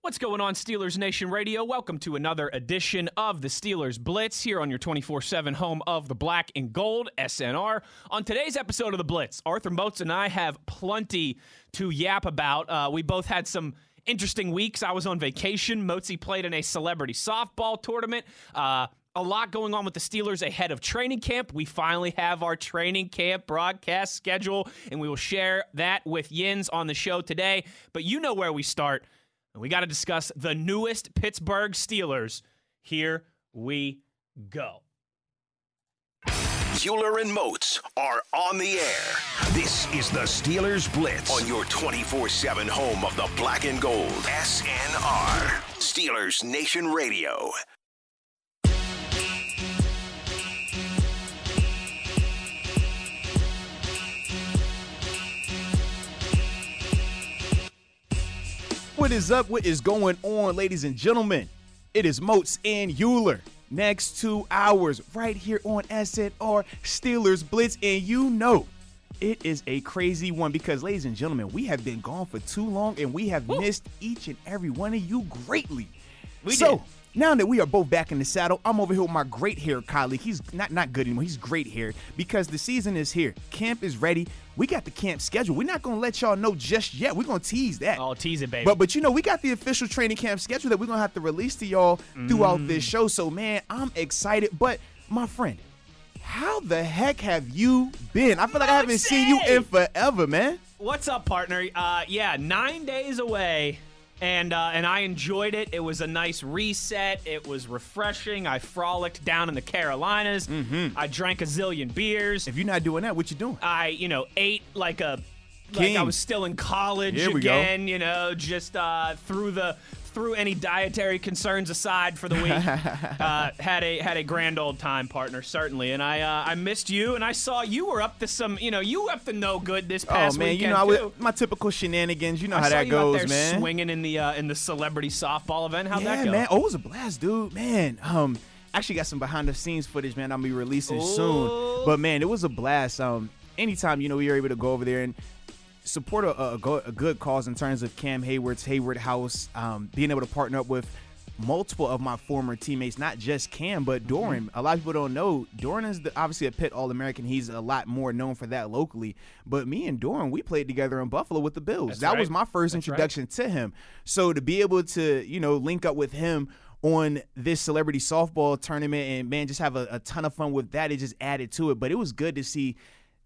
What's going on, Steelers Nation Radio? Welcome to another edition of the Steelers Blitz here on your 24 7 home of the black and gold, SNR. On today's episode of the Blitz, Arthur Moats and I have plenty to yap about. Uh, we both had some interesting weeks. I was on vacation. Moatsy played in a celebrity softball tournament. Uh, a lot going on with the Steelers ahead of training camp. We finally have our training camp broadcast schedule, and we will share that with Yins on the show today. But you know where we start. We got to discuss the newest Pittsburgh Steelers. Here we go. Euler and Moats are on the air. This is the Steelers Blitz on your 24 7 home of the black and gold. SNR. Steelers Nation Radio. What is up? What is going on, ladies and gentlemen? It is Moats and Euler. Next two hours, right here on SNR Steelers Blitz. And you know, it is a crazy one because, ladies and gentlemen, we have been gone for too long and we have Woo. missed each and every one of you greatly. We so, did. Now that we are both back in the saddle, I'm over here with my great hair colleague. He's not not good anymore. He's great hair because the season is here. Camp is ready. We got the camp schedule. We're not gonna let y'all know just yet. We're gonna tease that. Oh, tease it, baby. But but you know, we got the official training camp schedule that we're gonna have to release to y'all throughout mm. this show. So man, I'm excited. But my friend, how the heck have you been? I feel like I haven't seen you in forever, man. What's up, partner? Uh, yeah, nine days away and uh, and I enjoyed it. It was a nice reset. It was refreshing. I frolicked down in the Carolinas. Mm-hmm. I drank a zillion beers. If you're not doing that, what you doing? I you know ate like a King. like I was still in college Here again. You know, just uh, through the threw any dietary concerns aside for the week. uh, had a had a grand old time, partner, certainly. And I uh, I missed you, and I saw you were up to some, you know, you up to no good this past week. oh, man, weekend you know, was, my typical shenanigans. You know I how that you goes, out there man. Swinging in the uh, in the celebrity softball event. How'd yeah, that go? man. Oh, it was a blast, dude. Man, um, actually got some behind the scenes footage, man. I'll be releasing Ooh. soon. But man, it was a blast. Um, anytime you know we were able to go over there and support a, a, a, good cause in terms of Cam Heyward's Heyward House, um, being able to partner up with multiple of my former teammates, not just Cam, but mm-hmm. Dorin. Mm-hmm. A lot of people don't know Dorin is the, obviously a Pitt All American. He's a lot more known for that locally. But me and Dorin, we played together in Buffalo with the Bills. That's that right. was my first That's introduction right. to him. So to be able to, you know, link up with him on this celebrity softball tournament and man, just have a, a ton of fun with that, it just added to it. But it was good to see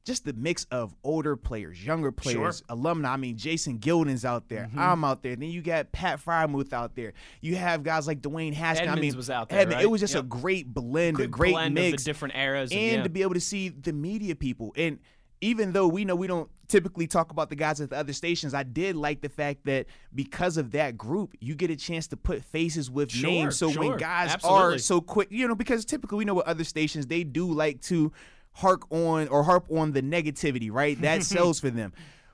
just the mix of older players, younger players, sure. alumni. I mean, Jason Gildon's out there. Mm-hmm. I'm out there. Then you got Pat Freiermuth out there. You have guys like Dwayne Haskins. I mean, was out there. Right? It was just yep. a great blend, Good a great blend mix, of the different eras, and, and yeah. to be able to see the media people. And even though we know we don't typically talk about the guys at the other stations, I did like the fact that because of that group, you get a chance to put faces with sure, names. So sure. when guys Absolutely. are so quick, you know, because typically we know what other stations they do like to hark on or harp on the negativity, right? That sells for them.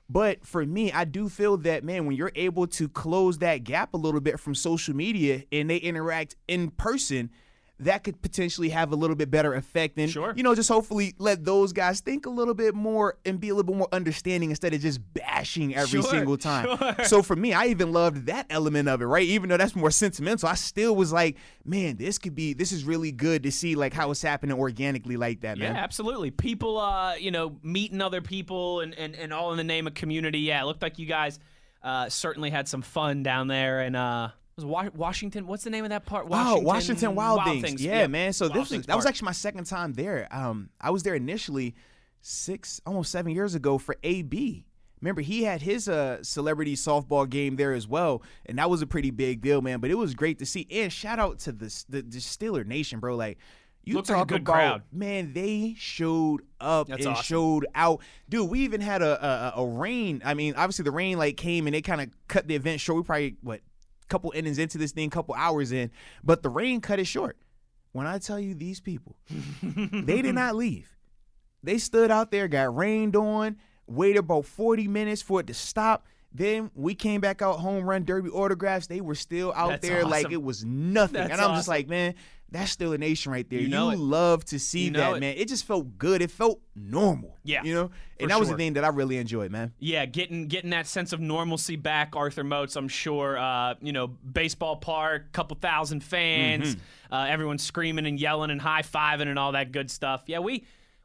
But for me, I do feel that, man, when you're able to close that gap a little bit from social media and they interact in person, that could potentially have a little bit better effect and sure. you know just hopefully let those guys think a little bit more and be a little bit more understanding instead of just bashing every sure, single time sure. so for me i even loved that element of it right even though that's more sentimental i still was like man this could be this is really good to see like how it's happening organically like that man. yeah absolutely people uh you know meeting other people and and, and all in the name of community yeah it looked like you guys uh, certainly had some fun down there and uh was Washington. What's the name of that part? Washington, oh, Washington Wild, Wild Things. Things. Yeah, man. So Wild this was, that was actually my second time there. Um, I was there initially six, almost seven years ago for AB. Remember, he had his uh, celebrity softball game there as well, and that was a pretty big deal, man. But it was great to see. And shout out to the the, the Steeler Nation, bro. Like you Looked talk like about crowd. man, they showed up That's and awesome. showed out. Dude, we even had a, a a rain. I mean, obviously the rain like came and it kind of cut the event short. We probably what couple innings into this thing, couple hours in, but the rain cut it short. When I tell you these people, they did not leave. They stood out there, got rained on, waited about 40 minutes for it to stop. Then we came back out home run derby autographs. They were still out That's there like it was nothing. That's and I'm just like, man, that's still a nation right there. You know it. love to see You know that, it. man. It just felt good. It felt normal. Yeah, You know? And that was the thing that I really enjoyed, man. Yeah, getting getting that sense of normalcy back, Arthur Moats. I'm sure, uh, you know, baseball park, couple thousand fans, Mm-hmm. uh, everyone screaming and yelling and high fiving and all that good stuff. Yeah, we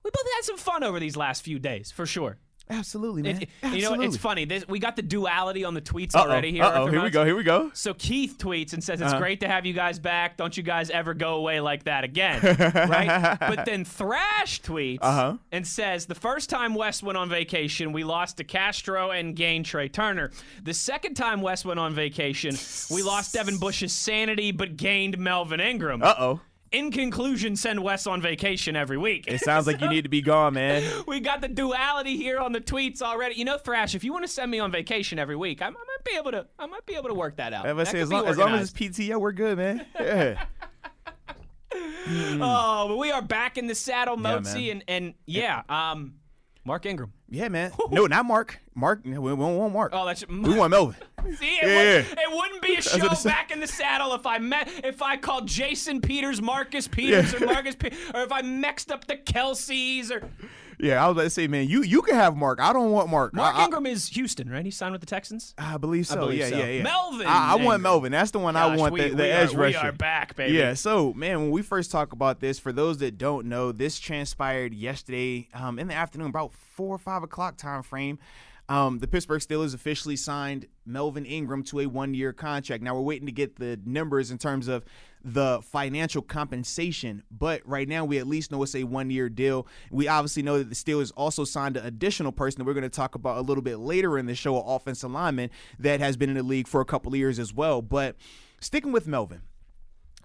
we both had some fun over these last few days, for sure. Absolutely, man. It- Absolutely. you know, it's funny. This, we got the duality on the tweets Uh-oh, already here. uh-oh, here we go. Here we go. So Keith tweets and says it's Uh-huh. great to have you guys back. Don't you guys ever go away like that again, right? But then Thrash tweets Uh-huh. and says the first time West went on vacation, we lost DeCastro and gained Trai Turner. The second time West went on vacation, we lost Devin Bush's sanity but gained Melvin Ingram. Uh oh. In conclusion, send Wes on vacation every week. It sounds like you need to be gone, man. we got the duality here on the tweets already. You know, Thrash, if you want to send me on vacation every week, I, I might be able to. I might be able to work that out. That say, as long, as long as it's PTO, we're good, man. Yeah. Oh, but we are back in the saddle, Yeah, and and yeah, um, Mark Ingram. Yeah, man. No, not Mark. Mark. We we want Mark. Oh, that's we want Melvin. See, it, Yeah, would, it wouldn't be a show what I said. back in the saddle if I met if I called Jason Peters Marcus Peters Yeah. or Marcus Pe- or if I mixed up the Kelseys or Yeah, I was about to say, man, you you can have Mark. I don't want Mark. Mark I, I- Ingram is Houston, right? He signed with the Texans. I, believe so. believe yeah, so. yeah, yeah. Melvin I, I want Melvin. That's the one I want. we, the the we edge are, rusher. We are back, baby. Yeah, so man, when we first talk about this, for those that don't know, this transpired yesterday um, in the afternoon, about four or five o'clock time frame. Um, the Pittsburgh Steelers officially signed Melvin Ingram to a one-year contract. Now we're waiting to get the numbers in terms of the financial compensation, but right now we at least know it's a one-year deal. We obviously know that the Steelers also signed an additional person that we're going to talk about a little bit later in the show, an offensive lineman that has been in the league for a couple of years as well. But sticking with Melvin,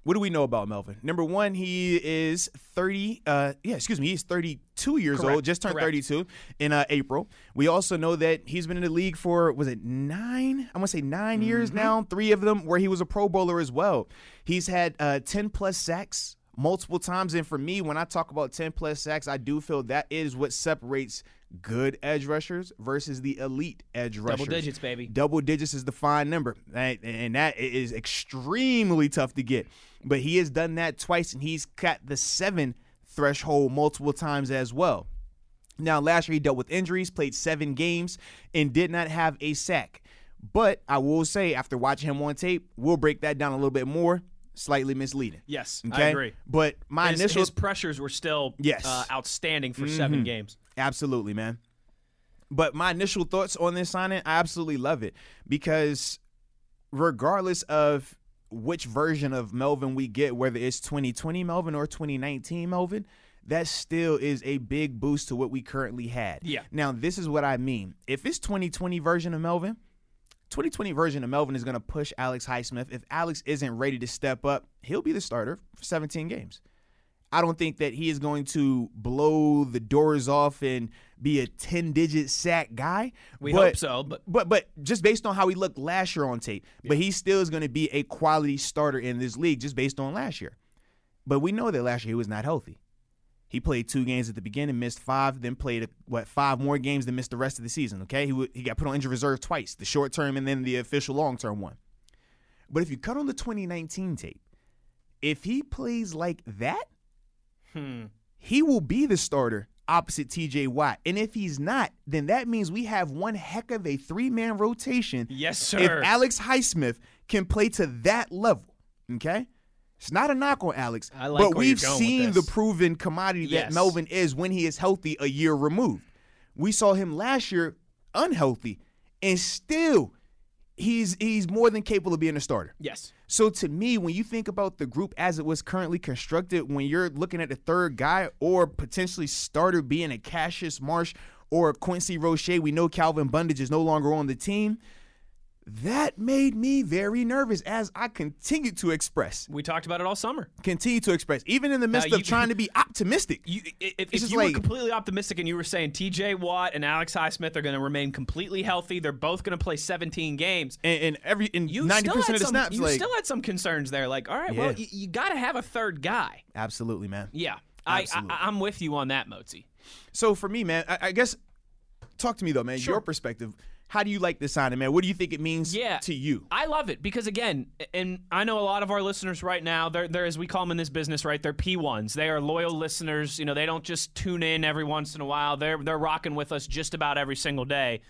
what do we know about Melvin? Number one, he is 30. Uh, yeah, excuse me, he's 32 years Correct, old. Just turned correct. 32 in uh, April. We also know that he's been in the league for was it nine? I'm gonna say 9 years Mm-hmm. now. Three of them where he was a Pro Bowler as well. He's had uh, 10 plus sacks multiple times, and for me, when I talk about 10 plus sacks, I do feel that is what separates good edge rushers versus the elite edge rushers. Double digits, baby. Double digits is the fine number, and that is extremely tough to get. But he has done that twice, and he's got the seven threshold multiple times as well. Now, last year he dealt with injuries, played seven games, and did not have a sack. But I will say, after watching him on tape, we'll break that down a little bit more. Slightly misleading. Yes, Okay, I agree. But my His, initial his pressures were still Yes. uh, outstanding for seven games. Absolutely, man. But my initial thoughts on this signing, I absolutely love it because regardless of which version of Melvin we get, whether it's 2020 Melvin or 2019 Melvin, that still is a big boost to what we currently had. Yeah. Now, this is what I mean. If it's 2020 version of Melvin, 2020 version of Melvin is going to push Alex Highsmith. If Alex isn't ready to step up, he'll be the starter for 17 games. I don't think that he is going to blow the doors off and be a 10 digit sack guy. We but, hope so, but But but just based on how he looked last year on tape, but he still is going to be a quality starter in this league just based on last year. But we know that last year he was not healthy. He played two games at the beginning, missed five, then played what five more games, then missed the rest of the season. Okay, he w- he got put on injured reserve twice, the short term and then the official long term one. But if you cut on the 2019 tape, if he plays like that, hmm. he will be the starter opposite TJ Watt. And if he's not, then that means we have one heck of a three man rotation. Yes, sir. If. Alex Highsmith can play to that level, okay? It's not a knock on Alex, I like but we've seen the proven commodity Yes. that Melvin is when he is healthy a year removed. We saw him last year unhealthy, and still he's he's more than capable of being a starter. yes. So to me, when you think about the group as it was currently constructed, when you're looking at the third guy or potentially starter being a Cassius Marsh or Quincy Roche, we know Calvin Bundage is no longer on the team. That made me very nervous as I continued to express, We talked about it all summer. continue to express, even in the midst you- of trying to be optimistic. You, if if you like- were completely optimistic and you were saying T.J. Watt and Alex Highsmith are going to remain completely healthy, they're both going to play 17 games. and, and every in You ninety still percent had of the some, snaps, you like still had some concerns there. Like, all right, well, you, you got to have a third guy. absolutely, man. Yeah, I, Absolutely. I, I'm with you on that, Mozi. So for me, man, I, I guess talk to me though, man. Sure. Your perspective. How do you like this signing, man? What do you think it means Yeah. to you? I love it because again, and I know a lot of our listeners right now, they're, they're as we call them in this business, right? They're P1s. They are loyal listeners. You know, they don't just tune in every once in a while. They're they're rocking with us just about every single day.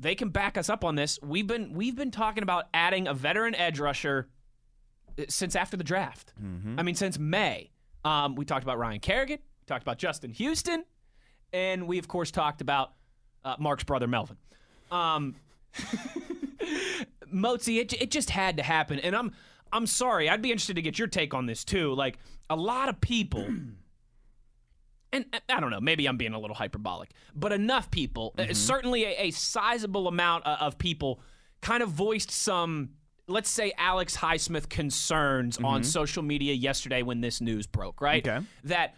They can back us up on this. We've been we've been talking about adding a veteran edge rusher uh, since after the draft. I mean, since May. Um, we talked about Ryan Kerrigan, talked about Justin Houston, and we of course talked about uh, Mark's brother Melvin. Um, Mozi, it, it just had to happen, and I'm I'm sorry. I'd be interested to get your take on this too. Like a lot of people, and uh, I don't know, maybe I'm being a little hyperbolic, but enough people, uh, certainly a, a sizable amount uh, of people, kind of voiced some. Let's say Alex Highsmith concerns on social media yesterday when this news broke, right? Okay. That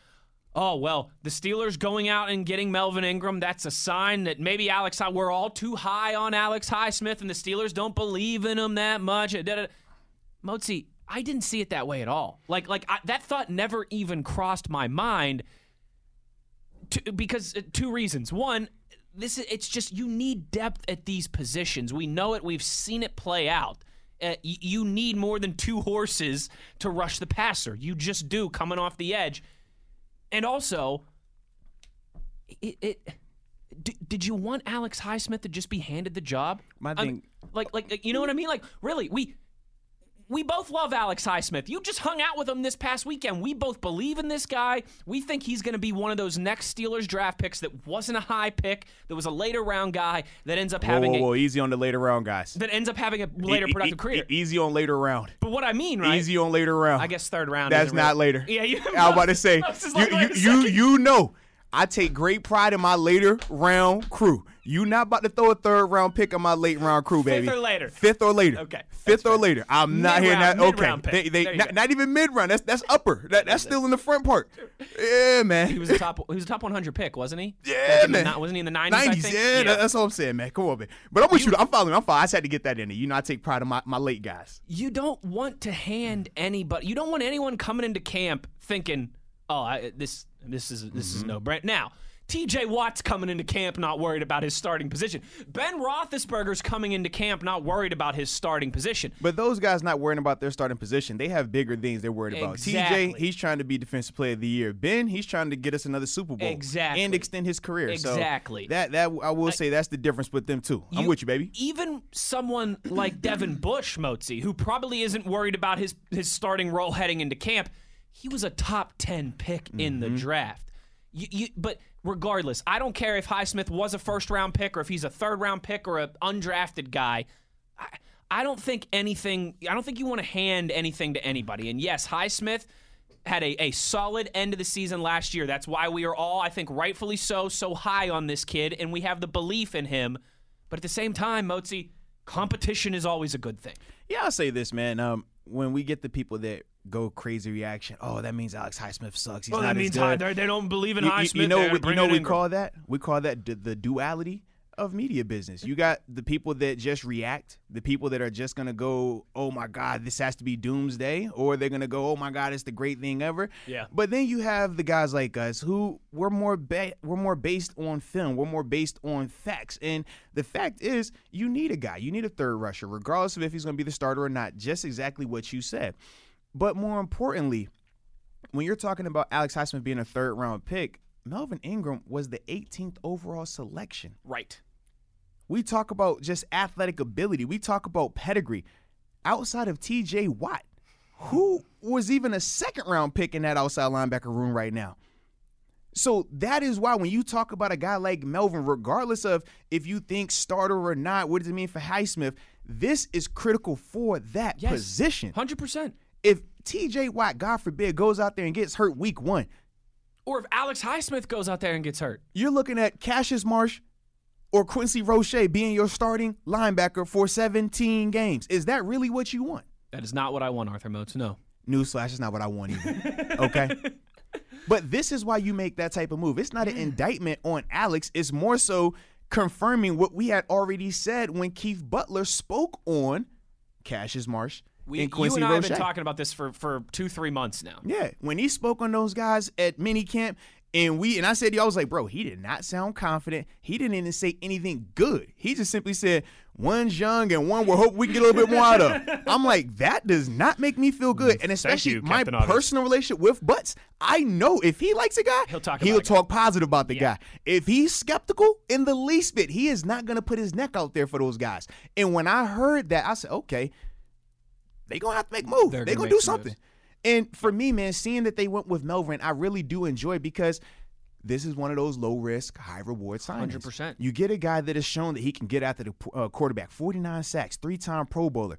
oh well the steelers going out and getting melvin ingram that's a sign that maybe alex we're all too high on alex highsmith and the steelers don't believe in him that much. Mozi, i didn't see it that way at all. Like like I, that thought never even crossed my mind to, because uh, two reasons. One this is it's just you need depth at these positions. We know it. We've seen it play out. Uh, you need more than two horses to rush the passer. You just do coming off the edge and also, it, it d- did you want Alex Highsmith to just be handed the job? My thing- like, like, you know what I mean? Like, really, we we both love Alex Highsmith. You just hung out with him this past weekend. We both believe in this guy. We think he's going to be one of those next Steelers draft picks that wasn't a high pick, that was a later round guy that ends up Whoa, having whoa, a whoa, easy on the later round, guys. that ends up having a later E- e- productive e- career. easy on later round. but what I mean, right? Easy on later round. I guess third round. That's isn't really- later. Yeah, you, I was about to say, I was just you, you, you, you know, I take great pride in my later round crew. You not about to throw a third round pick on my late round crew, baby. Fifth or later. Fifth or later. Okay, Fifth or later. I'm not hearing that. Okay. They, they, not, not even mid round. That's that's upper. That, that's still in the front part. Yeah, man. He was a top. He was a top 100 pick, wasn't he? Yeah, Back in the man. wasn't he in the 90s? I 90s, think? yeah, that- that's all I'm saying, man. Come on, man. But I'm with you. I'm following. I'm following. I just had to get that in there. You know, I take pride in my, my late guys. you don't want to hand anybody. You don't want anyone coming into camp thinking, "Oh, I, this this is this Mm-hmm. is no brand." Now, T.J. Watt's coming into camp not worried about his starting position. Ben Roethlisberger's coming into camp not worried about his starting position. But those guys not worrying about their starting position. They have bigger things they're worried about. Exactly. TJ, he's trying to be defensive player of the year. Ben, he's trying to get us another Super Bowl. Exactly. And extend his career. Exactly. So that that I will say that's the difference with them too. I'm with you, baby. Even someone like Devin Bush, Motzi, who probably isn't worried about his his starting role heading into camp, he was a top ten pick in Mm-hmm. the draft. You, you, but regardless, I don't care if Highsmith was a first round pick or if he's a third round pick or an undrafted guy. I, I don't think anything. I don't think you want to hand anything to anybody. And yes, Highsmith had a, a solid end of the season last year. That's why we are all, I think, rightfully so, so high on this kid, and we have the belief in him. But at the same time, Mozi, competition is always a good thing. Yeah, I'll say this, man. Um, when we get the people that go crazy reaction, oh, that means Alex Highsmith sucks. He's Well, not that as means good. Hi- they don't believe in you, Highsmith. you, you know, we, you know we Ingram. call that? We call that d- the duality of media business. You got the people that just react, the people that are just gonna go, "Oh my God, this has to be doomsday," or they're gonna go, "Oh my God, it's the great thing ever." Yeah. But then you have the guys like us who we're more ba- we're more based on film, we're more based on facts, and the fact is, you need a guy, you need a third rusher, regardless of if he's gonna be the starter or not. Just exactly what you said. But more importantly, when you're talking about Alex Highsmith being a third round pick, Melvin Ingram was the 18th overall selection. Right. We talk about just athletic ability. We talk about pedigree. Outside of TJ Watt, who was even a second round pick in that outside linebacker room right now. So that is why when you talk about a guy like Melvin, regardless of if you think starter or not, what does it mean for Highsmith? This is critical for that Yes. position. 100%. If TJ Watt, God forbid, goes out there and gets hurt week one, Or if Alex Highsmith goes out there and gets hurt. you're looking at Cassius Marsh or Quincy Roche being your starting linebacker for 17 games. Is that really what you want? That is not what I want, Arthur Moats. No. Newsflash, is not what I want either. Okay. but this is why you make that type of move. It's not an indictment on Alex, it's more so confirming what we had already said when Keith Butler spoke on Cassius Marsh We, Quincy you and I have been talking about this for, for two, three months now. Yeah, when he spoke on those guys at minicamp, And we and I said to you, I was like, bro, he did not sound confident. He didn't even say anything good. He just simply said, one's young and one will hope we can get a little bit more out of. I'm like, that does not make me feel good. And especially you, my Captain personal relationship with Butts, I know if he likes a guy, He'll talk he'll guy. talk positive about the guy. If he's skeptical in the least bit, he is not gonna put his neck out there for those guys. And when I heard that, I said, okay, they gonna have to make moves. They're They gonna gonna do something. moves. And for me, man, seeing that they went with Melvin, I really do enjoy because this is one of those low risk, high reward signings. 100%. You get a guy that has shown that he can get after the uh, quarterback, 49 sacks, three time Pro Bowler.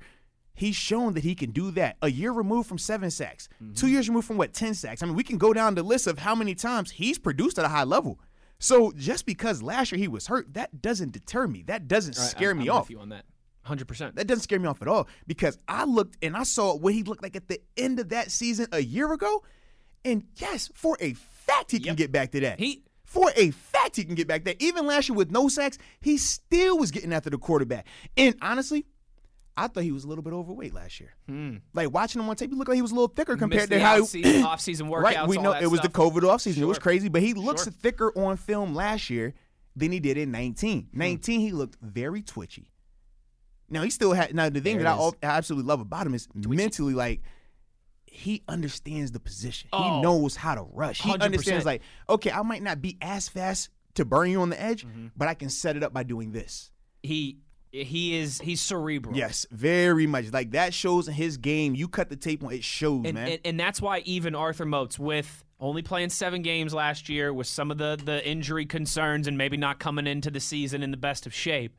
He's shown that he can do that. A year removed from seven sacks, Mm-hmm. two years removed from what, 10 sacks. I mean, we can go down the list of how many times he's produced at a high level. So just because last year he was hurt, that doesn't deter me. That doesn't scare I'm me with off. you on that. 100%. That doesn't scare me off at all because I looked and I saw what he looked like at the end of that season a year ago. And yes, for a fact, he can get back to that. He- for a fact, he can get back there. Even last year with no sacks, he still was getting after the quarterback. And honestly, I thought he was a little bit overweight last year. Like watching him on tape, he looked like he was a little thicker compared Hmm. To how off-season, off-season workouts. right. We know that it was stuff. the COVID offseason. It was crazy, but he looks Sure. thicker on film last year than he did in 19. Hmm. 19, he looked very twitchy. Now he still had. Now the thing There that I, it is. al- I absolutely love about him is mentally like he understands the position. Oh. he knows how to rush. He 100%. understands like okay, I might not be as fast to burn you on the edge, Mm-hmm. but I can set it up by doing this. He he is he's cerebral. Yes, very much. Like that shows in his game. You cut the tape on it shows, and, man. and and that's why even Arthur Moats, with only playing seven games last year, with some of the the injury concerns and maybe not coming into the season in the best of shape,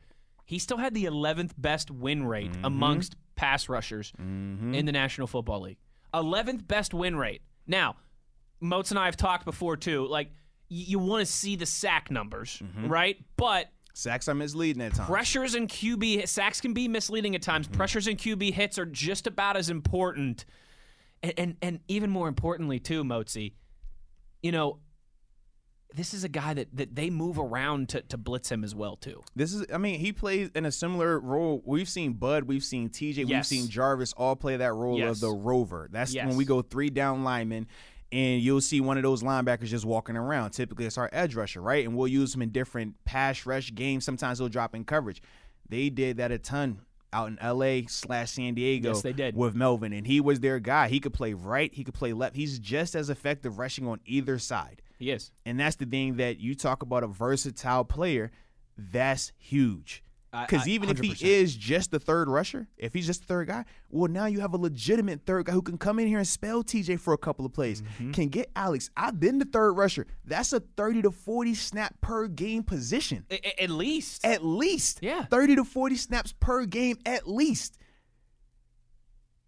he still had the 11th best win rate Mm-hmm. amongst pass rushers in the National Football League. 11th best win rate. Now, Moats and I have talked before too. Like y- you want to see the sack numbers, Mm-hmm. right? But Sacks are misleading at times. pressures and QB sacks can be misleading at times. Mm-hmm. Pressures and QB hits are just about as important, and and, and even more importantly too, Mozi. You know, this is a guy that, that they move around to, to blitz him as well too. This is, I mean, he plays in a similar role. We've seen Bud, we've seen TJ, we've seen Jarvis all play that role Yes. of the rover. That's Yes. when we go three down linemen, and you'll see one of those linebackers just walking around. Typically, it's our edge rusher, right? And we'll use him in different pass rush games. Sometimes he'll drop in coverage. They did that a ton out in LA slash San Diego. Yes, they did. with Melvin, and he was their guy. He could play right, he could play left. He's just as effective rushing on either side. He is. And that's the thing that you talk about a versatile player. That's huge. Because even if 100%. he is just the third rusher, if he's just the third guy, well, now you have a legitimate third guy who can come in here and spell TJ for a couple of plays. Mm-hmm. Can get Alex. I've been the third rusher. That's a 30 to 40 snap per game position. A- at least. At least. Yeah. 30 to 40 snaps per game at least.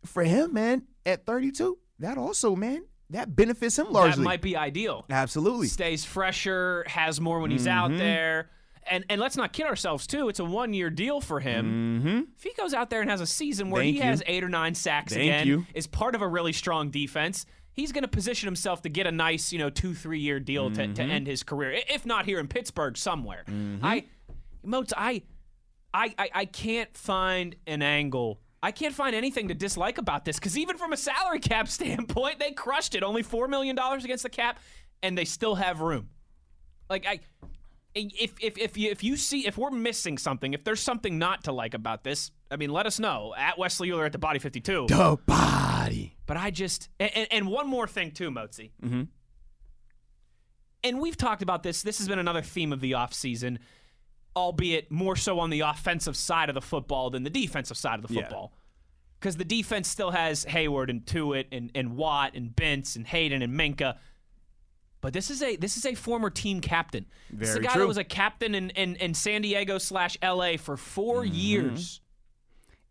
For him, man, at 32, that also, man, that benefits him largely. that might be ideal. Absolutely. Stays fresher, has more when he's out Mm-hmm. there. And, and let's not kid ourselves too. It's a one year deal for him. If he goes out there and has a season where Mm-hmm. Thank he you. has eight or nine sacks Thank again, you. is part of a really strong defense, he's going to position himself to get a nice, you know, two three year deal to, Mm-hmm. to end his career. If not here in Pittsburgh, somewhere. I, Moats, I, I, I, I can't find an angle. I can't find anything to dislike about this because even from a salary cap standpoint, they crushed it. Only four million dollars against the cap, and they still have room. Like I, if if if you if you see if we're missing something, if there's something not to like about this, I mean, let us know at Wesley Euler at the Body Fifty Two. the body. But I just and, and, one more thing too, Mozi. Mm-hmm. And we've talked about this. This has been another theme of the offseason, albeit more so on the offensive side of the football than the defensive side of the football. Because the defense still has Heyward and Tuitt and, and Watt and Bentz and Haden and Minkah. But this is a this is a former team captain. this is a Very guy true. that was a captain in, in, in San Diego slash LA for 4 mm-hmm. years.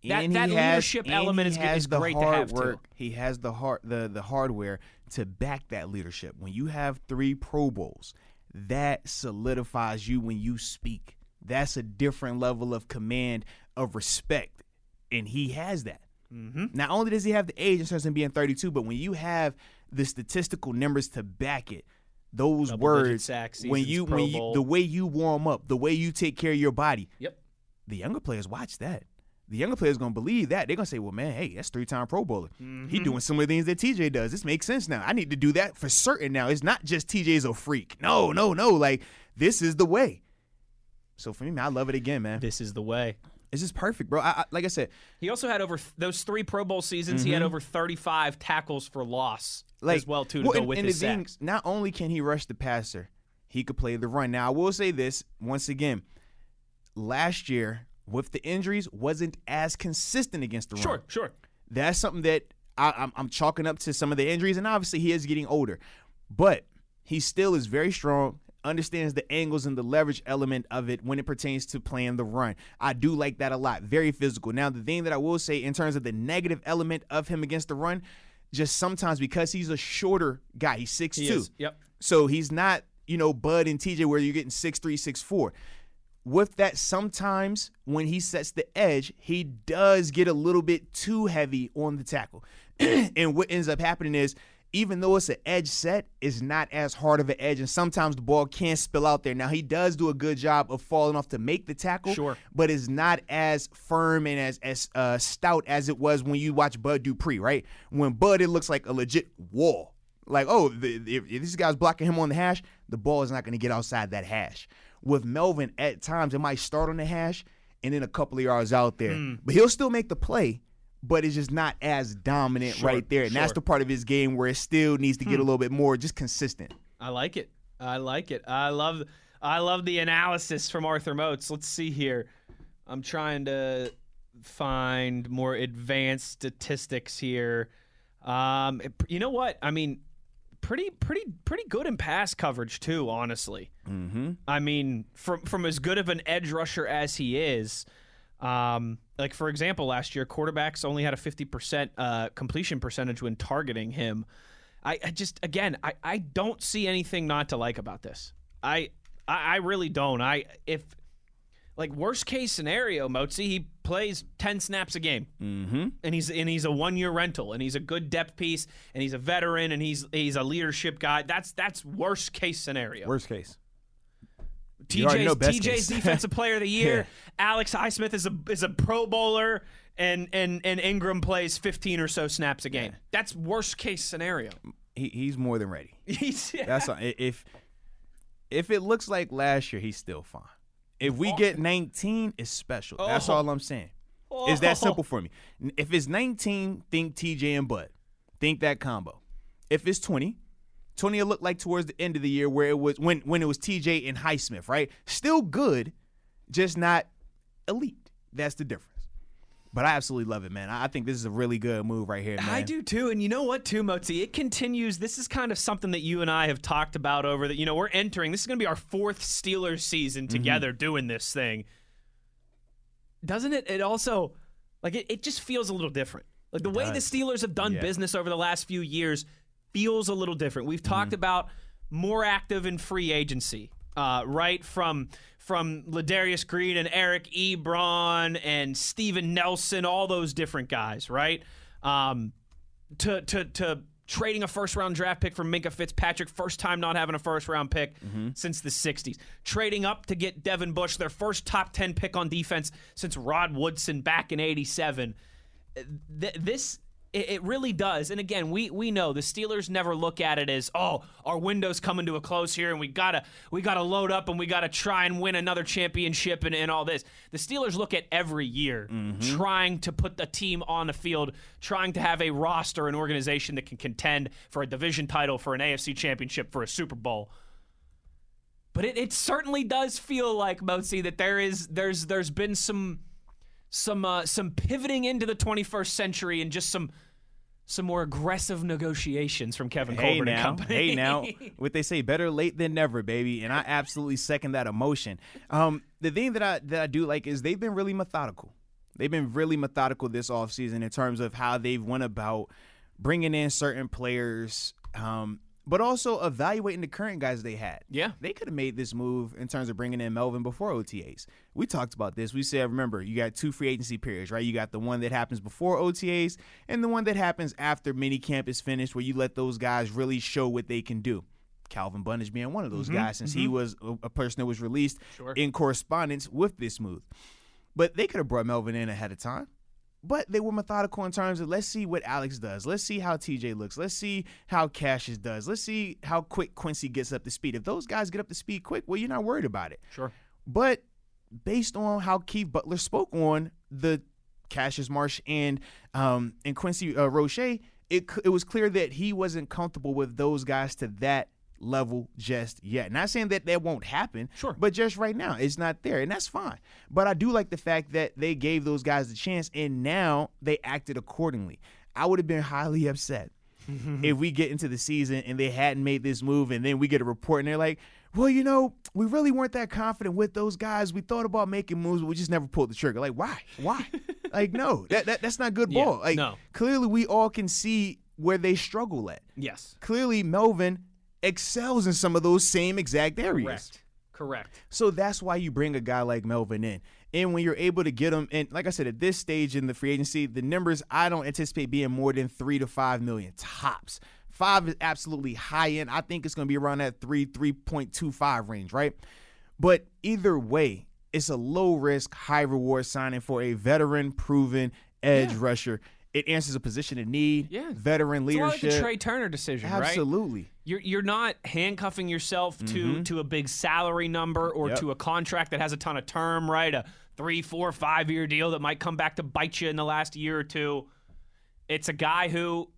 That- And that has- leadership element is is great to have, too. He has the hard the the hardware to back that leadership. When you have three Pro Bowls, that solidifies you when you speak. That's a different level of command of respect, and he has that. Mm-hmm. Not only does he have the age in terms of being 32, but when you have the statistical numbers to back it, those Double-digit words, sacks, when you Pro when you the way you warm up, the way you take care of your body, Yep. the younger players watch that. the younger players gonna believe that. They're gonna say, "Well, man, hey, that's three time Pro Bowler. He doing similar things that TJ does. This makes sense now. I need to do that for certain now. It's not just TJ's a freak. No, no, no. Like this is the way. So for me, man, I love it again, man. This is the way. It's just perfect, bro. I, I, like I said, He also had over those three Pro Bowl seasons. He had mm-hmm. over 35 tackles for loss like as well too to well, go and- with and his the thing- Not only can he rush the passer, he could play the run. Now I will say this once again. Last year, with the injuries, wasn't as consistent against the run. Sure, sure. That's something that I, I'm, I'm chalking up to some of the injuries, and obviously he is getting older, but he still is very strong. Understands the angles and the leverage element of it when it pertains to playing the run. I do like that a lot. Very physical. Now, the thing that I will say in terms of the negative element of him against the run, just sometimes because he's a shorter guy, he's 6'2. He is. Yep. So he's not, you know, Bud and TJ where you're getting 6'3, 6'4. With that, sometimes when he sets the edge, he does get a little bit too heavy on the tackle. and what ends up happening is, even though it's an edge set, it's not as hard of an edge, and sometimes the ball can't spill out there. Now he does do a good job of falling off to make the tackle, Sure. but it's not as firm and as as uh, stout as it was when you watch Bud Dupree, right? When Bud, it looks like a legit wall. Like, oh, the, if, if this guy's blocking him on the hash, the ball is not going to get outside that hash. With Melvin, at times it might start on the hash and then a couple of yards out there, Hmm. but he'll still make the play. But it's just not as dominant Sure, right there, and that's sure. Hmm. the part of his game where it still needs to get a little bit more just consistent. I like it. I like it. I love I love the analysis from Arthur Moats. Let's see here. I'm trying to find more advanced statistics here. Um, it- you know what? I mean, pretty pretty pretty good in pass coverage too, honestly. Mm-hmm. I mean, from from as good of an edge rusher as he is, um, like for example, last year quarterbacks only had a fifty percent uh, completion percentage when targeting him. I, I just again, I, I don't see anything not to like about this. I I, I really don't. I if like worst case scenario, Motzi, he plays ten snaps a game Mm-hmm. and he's and he's a one year rental and he's a good depth piece and he's a veteran and he's he's a leadership guy. That's that's worst case scenario. Worst case. TJ's, TJ's defensive player of the year. Alex Highsmith is a is a Pro Bowler, and and and Ingram plays 15 or so snaps a game. That's worst case scenario. He, he's more than ready. He's, That's all. If if it looks like last year, he's still fine. If we get 19, it's special. That's Oh. all I'm saying. It's that simple for me. If it's 19, think TJ and Bud. Think that combo. If it's 20, 20 looked like towards the end of the year where it was when when it was TJ and Highsmith, right? Still good, just not elite. That's the difference. But I absolutely love it, man. I think this is a really good move right here, man. I do too, and you know what, too, Motzi? It continues. This is kind of something that you and I have talked about over that. You know, we're entering. This is going to be our fourth Steelers season Mm-hmm. together doing this thing. Doesn't it? It also like it, it just feels a little different. Like the way the. Steelers have done Yeah. business over the last few years feels a little different. We've talked Mm-hmm. about more active in free agency, uh, right from from Ladarius Green and Eric Ebron and Steven Nelson, all those different guys, right? Um, to to to trading a first round draft pick for Minkah Fitzpatrick, first time not having a first round pick since the 60s. Trading up to get Devin Bush, their first top 10 pick on defense since Rod Woodson back in 87. Th- this it, it really does. And again, we we know the Steelers never look at it as, "Oh, our window's coming to a close here and we got to we got to load up and we got to try and win another championship and, and all this." The Steelers look at every year mm-hmm. trying to put the team on the field, trying to have a roster, an organization that can contend for a division title, for an AFC championship, for a Super Bowl. But it, it certainly does feel like Mozi that there is there's there's been some some uh, some pivoting into the 21st century and just some some more aggressive negotiations from Kevin Hey Colbert and now, company. hey now, what they say, better late than never, baby. And I absolutely second that emotion. Um, the thing that I that I do like is they've been really methodical. They've been really methodical this offseason in terms of how they've went about bringing in certain players, um, but also evaluating the current guys they had. Yeah. they could have made this move in terms of bringing in Melvin before OTAs. We talked about this. We said, remember, you got two free agency periods, right? You got the one that happens before OTAs and the one that happens after minicamp is finished, where you let those guys really show what they can do. Calvin Bundage being one of those mm-hmm. guys, since he mm-hmm. was a, a person that was released Sure. in correspondence with this move. But they could have brought Melvin in ahead of time. But they were methodical in terms of let's see what Alex does. Let's see how TJ looks. Let's see how Cassius does. Let's see how quick Quincy gets up to speed. If those guys get up to speed quick, well, you're not worried about it. Sure. But based on how Keith Butler spoke on the Cassius Marsh and um, and Quincy uh, Roche, it it was clear that he wasn't comfortable with those guys to that level just yet. Not saying that that won't happen, Sure. but just right now it's not there, and that's fine. But I do like the fact that they gave those guys the chance, and now they acted accordingly. I would have been highly upset if we get into the season and they hadn't made this move, and then we get a report and they're like, "Well, you know, we really weren't that confident with those guys. We thought about making moves, but we just never pulled the trigger." Like, why? Why? like, no, that, that that's not good Yeah, ball. Like, no. clearly we all can see where they struggle at. Yes. Clearly, Melvin excels in some of those same exact areas. Correct. Correct. So that's why you bring a guy like Melvin in. And when you're able to get him, and like I said, at this stage in the free agency, the numbers I don't anticipate being more than three to five million tops. Five is absolutely high end. I think it's going to be around that three, 3.25 range, right? But either way, it's a low risk, high reward signing for a veteran, proven edge Yeah. rusher. It answers a position of need, Yeah. veteran leadership. It's like the Trai Turner decision, right? Absolutely. You're you're not handcuffing yourself to to a big salary number or Mm-hmm. Yep. to a contract that has a ton of term, right? A three, four, five year deal that might come back to bite you in the last year or two. It's a guy who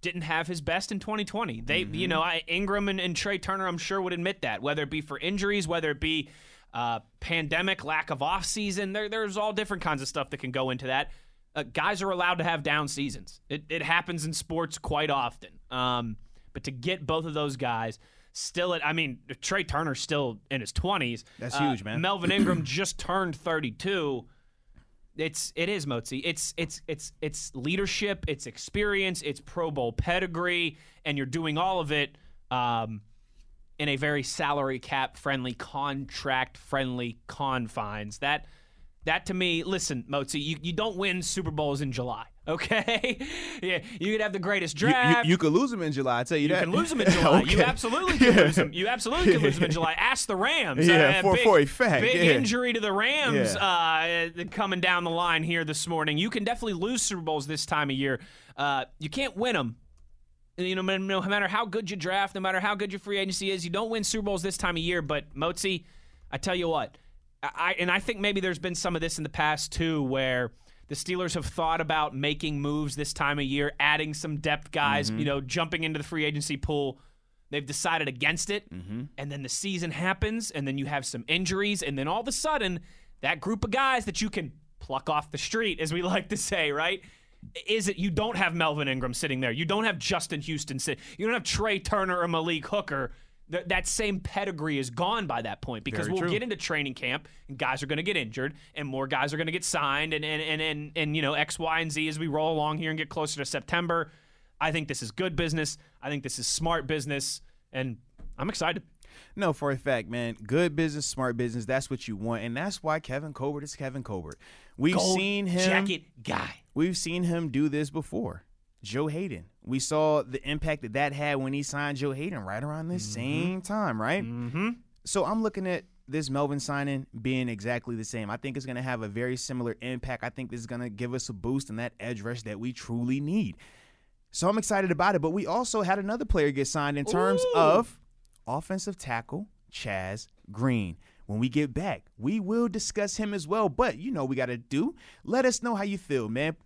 didn't have his best in 2020. They, Mm-hmm. you know, I, Ingram and, and Trai Turner, I'm sure would admit that, whether it be for injuries, whether it be uh, pandemic, lack of off season. There, there's all different kinds of stuff that can go into that. Uh, guys are allowed to have down seasons. It, it happens in sports quite often. Um, but to get both of those guys still at, I mean, Trai Turner's still in his 20s. That's Uh, huge, man. Melvin Ingram just turned 32 it's it is Motzi. It's it's it's it's leadership, it's experience, it's Pro Bowl pedigree, and you're doing all of it um, in a very salary cap friendly, contract friendly confines. That that to me, listen, Motzi, you, you don't win Super Bowls in July, okay? yeah, you could have the greatest You, you, draft. you could lose them in July. I tell you, that. You that. can lose them in July. You absolutely can lose them. You absolutely can lose them in July. Ask the Rams. Yeah, for- big, for a fact, Big yeah. injury to the Rams uh, coming down the line here this morning. You can definitely lose Super Bowls this time of year. Uh, you can't win them. You know, no matter how good you draft, no matter how good your free agency is, you don't win Super Bowls this time of year. But Motzi, I tell you what, I and I think maybe there's been some of this in the past too, where the Steelers have thought about making moves this time of year, adding some depth guys, you mm-hmm. know, jumping into the free agency pool. They've decided against it, mm-hmm. and then the season happens, and then you have some injuries, and then all of a sudden, that group of guys that you can pluck off the street, as we like to say, right? Is it you don't have Melvin Ingram sitting there? You don't have Justin Houston sitting. You don't have Trai Turner or Malik Hooker. Th- that same pedigree is gone by that point because Very we'll true. get into training camp and guys are going to get injured and more guys are going to get signed and and, and and and you know X, Y, and Z as we roll along here and get closer to September. I think this is good business. I think this is smart business, and I'm excited. No, for a fact, man. Good business, smart business. That's what you want, and that's why Kevin Colbert is Kevin Colbert. We've Gold seen him. jacket guy. We've seen him do this before. Joe Haden. We saw the impact that that had when he signed Joe Haden right around this same time, right? Mm-hmm. So I'm looking at this Melvin signing being exactly the same. I think it's going to have a very similar impact. I think this is going to give us a boost in that edge rush that we truly need. So I'm excited about it. But we also had another player get signed in terms Ooh. of offensive tackle Chaz Green. When we get back, we will discuss him as well. But you know we got to do. Let us know how you feel, man.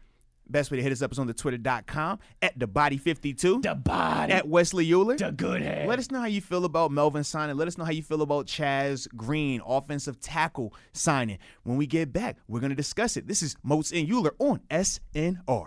Best way to hit us up is on the twitter.com at the body 52 The body, at Wesley Euler. the good head. Let us know how you feel about Melvin signing. Let us know how you feel about Chaz Green, offensive tackle signing. When we get back, we're going to discuss it. This is Moats and Euler on SNR.